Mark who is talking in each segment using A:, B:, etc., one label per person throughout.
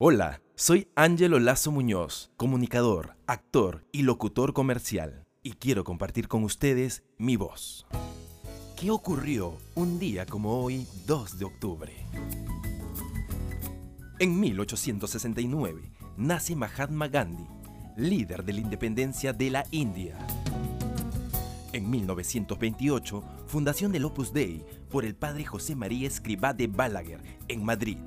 A: Hola, soy Ángelo Lazo Muñoz, comunicador, actor y locutor comercial, y quiero compartir con ustedes mi voz. ¿Qué ocurrió un día como hoy, 2 de octubre? En 1869 nace Mahatma Gandhi, líder de la independencia de la India. En 1928, fundación del Opus Dei por el padre José María Escribá de Balaguer, en Madrid.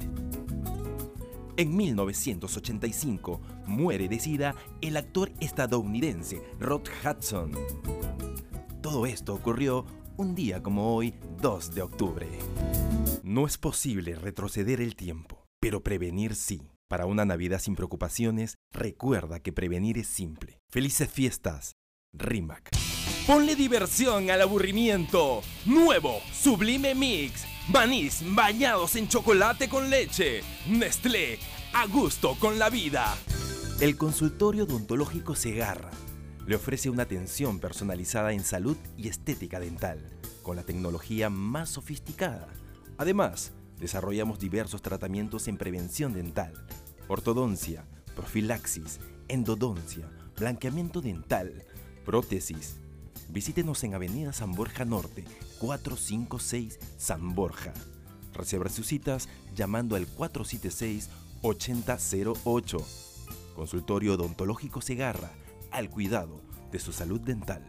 A: En 1985 muere de sida el actor estadounidense Rod Hudson. Todo esto ocurrió un día como hoy, 2 de octubre. No es posible retroceder el tiempo, pero prevenir sí. Para una Navidad sin preocupaciones, recuerda que prevenir es simple. Felices fiestas, Rimac. Ponle diversión al aburrimiento. Nuevo, sublime mix. Manís bañados en chocolate con leche. Nestlé, a gusto con la vida. El consultorio odontológico Segarra le ofrece una atención personalizada en salud y estética dental, con la tecnología más sofisticada. Además, desarrollamos diversos tratamientos en prevención dental, ortodoncia, profilaxis, endodoncia, blanqueamiento dental, prótesis. Visítenos en Avenida San Borja Norte, 456 San Borja. Reserva sus citas llamando al 476-8008. Consultorio Odontológico Segarra, al cuidado de su salud dental.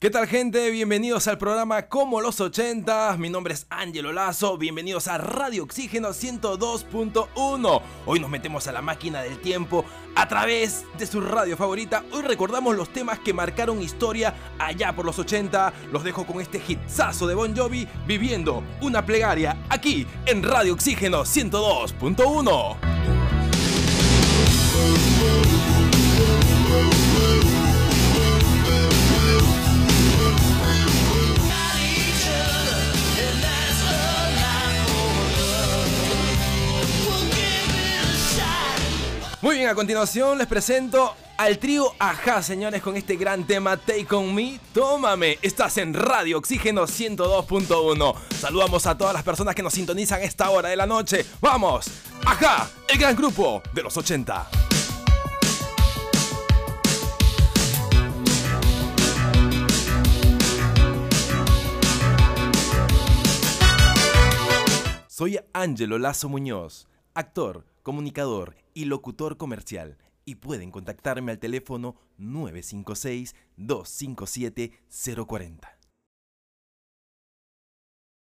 A: ¿Qué tal gente? Bienvenidos al programa Como los 80. Mi nombre es Ángelo Lazo. Bienvenidos a Radio Oxígeno 102.1. Hoy nos metemos a la máquina del tiempo a través de su radio favorita. Hoy recordamos los temas que marcaron historia allá por los 80. Los dejo con este hitsazo de Bon Jovi viviendo una plegaria aquí en Radio Oxígeno 102.1. Muy bien, a continuación les presento al trío Ajá, señores, con este gran tema Take On Me, Tómame. Estás en Radio Oxígeno 102.1. Saludamos a todas las personas que nos sintonizan a esta hora de la noche. ¡Vamos! Ajá, el gran grupo de los 80. Soy Ángelo Lazo Muñoz, actor, comunicador y locutor comercial y pueden contactarme al teléfono 956 257 040.